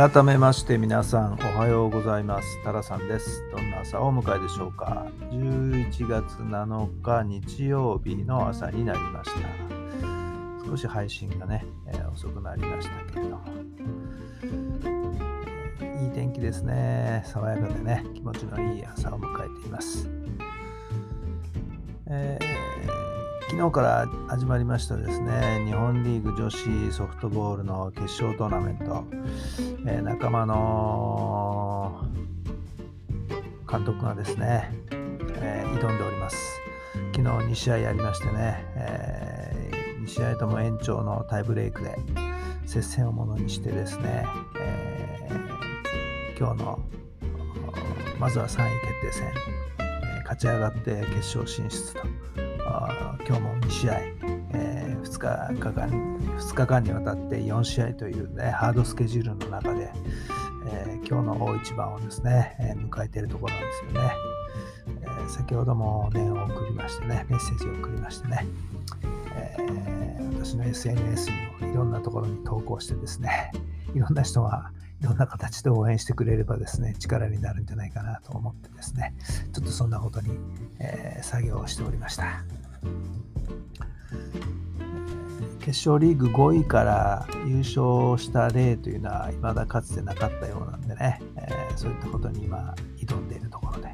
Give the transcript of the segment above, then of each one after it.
改めまして皆さんおはようございます。タラさんです。どんな朝をお迎えでしょうか。11月7日日曜日の朝になりました。少し配信がね、えー、遅くなりましたけれども、いい天気ですね。爽やかでね気持ちのいい朝を迎えています、えー昨日から始まりましたですね、日本リーグ女子ソフトボールの決勝トーナメント、えー、仲間の監督がですね、えー、挑んでおります。昨日2試合やりましてね、えー、2試合とも延長のタイブレークで接戦をものにしてですね、えー、今日のまずは3位決定戦、え勝ち上がって決勝進出と。今日も2試合、えー、2, 日間2日間にわたって4試合という、ね、ハードスケジュールの中で、えー、今日の大一番をですね、えー、迎えているところなんですよね、えー、先ほども念を送りましてね、メッセージを送りましてね、え、私の SNS にもいろんなところに投稿してですね、いろんな人がいろんな形で応援してくれればですね、力になるんじゃないかなと思ってですね、ちょっとそんなことに、え、作業をしておりました。決勝リーグ5位から優勝した例というのは未だかつてなかったようなんでね、えー、そういったことに今挑んでいるところで、え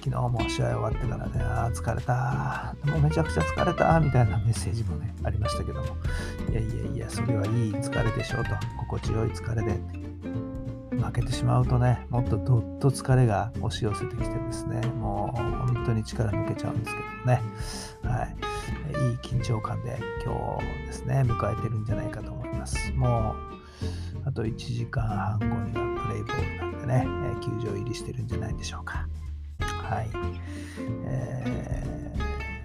ー、昨日も試合終わってからね、あ疲れた、もうめちゃくちゃ疲れたみたいなメッセージもね、ありましたけども、いやいやいや、それはいい疲れでしょうと、心地よい疲れで。負けてしまうとね、もっとどっと疲れが押し寄せてきてですね、もう本当に力抜けちゃうんですけどね、はい、いい緊張感で今日ですね、迎えてるんじゃないかと思います。もう、あと1時間半後にはプレイボールなんでね、球場入りしてるんじゃないでしょうか。はい。え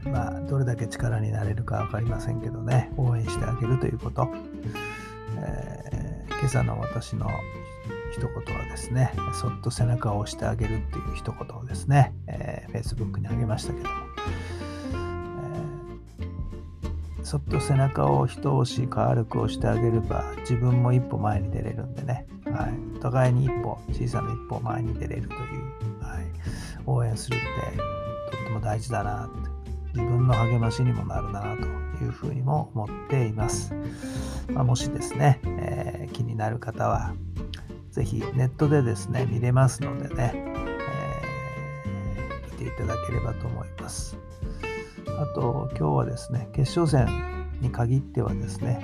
ー、まあ、どれだけ力になれるか分かりませんけどね、応援してあげるということ。えー、今朝の私の一言はですね、そっと背中を押してあげるっていう一言をですね、えー、Facebook にあげましたけども、えー、そっと背中を一押し軽く押してあげれば自分も一歩前に出れるんでね、はい、お互いに一歩、小さな一歩前に出れるという、はい、応援するってとっても大事だなって、自分の励ましにもなるなというふうにも思っています。まあ、もしですね、えー、気になる方は、ぜひネットでですね、見れますのでね、えー、見ていただければと思います。あと、今日はですね、決勝戦に限ってはですね、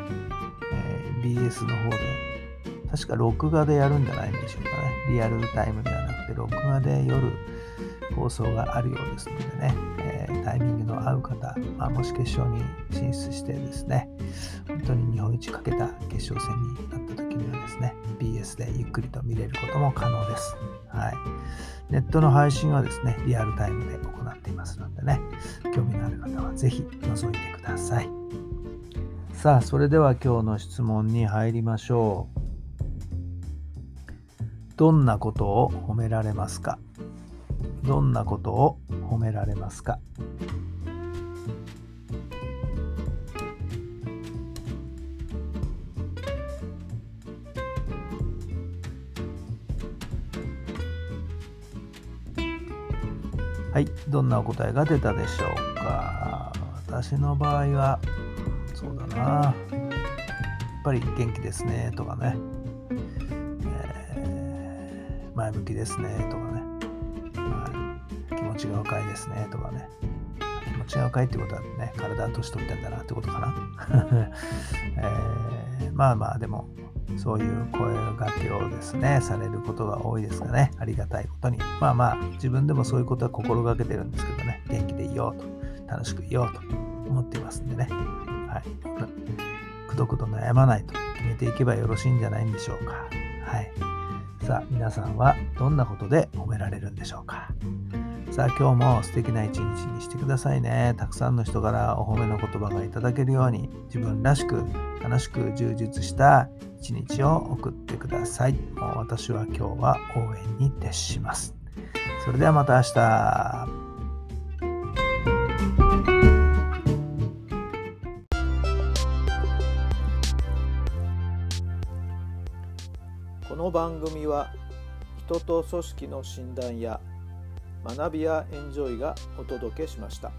えー、BS の方で、確か録画でやるんじゃないんでしょうかね。リアルタイムではなくて、録画で夜放送があるようですのでね、えー、タイミングの合う方、まあ、もし決勝に進出してですね、本当に日本一かけた決勝戦になった時にはですね、BS でゆっくりと見れることも可能です。はい。ネットの配信はですね、リアルタイムで行っていますのでね、興味のある方はぜひ覗いてください。さあ、それでは今日の質問に入りましょう。どんなことを褒められますか？どんなことを褒められますか？はい、どんなお答えが出たでしょうか？私の場合は、そうだな。やっぱり元気ですねとかね、えー、前向きですねとかね、気持ちが若いですねとかね。気持ちが若いってことはね、体年取ってんだなってことかな。えー、まあまあ、でも、そういう声がけをですね、されることが多いですがね、ありがたいことに。まあまあ、自分でもそういうことは心がけてるんですけどね、元気でいようと、楽しくいようと思っていますんでね、はい、くどくど悩まないと決めていけばよろしいんじゃないんでしょうか。はい。さあ、皆さんはどんなことで褒められるんでしょうか。さあ、今日も素敵な一日にしてくださいね。たくさんの人からお褒めの言葉がいただけるように、自分らしく楽しく充実した一日を送ってください。もう私は今日は応援に徹します。それではまた明日。この番組は人と組織の診断や学びやエンジョイがお届けしました。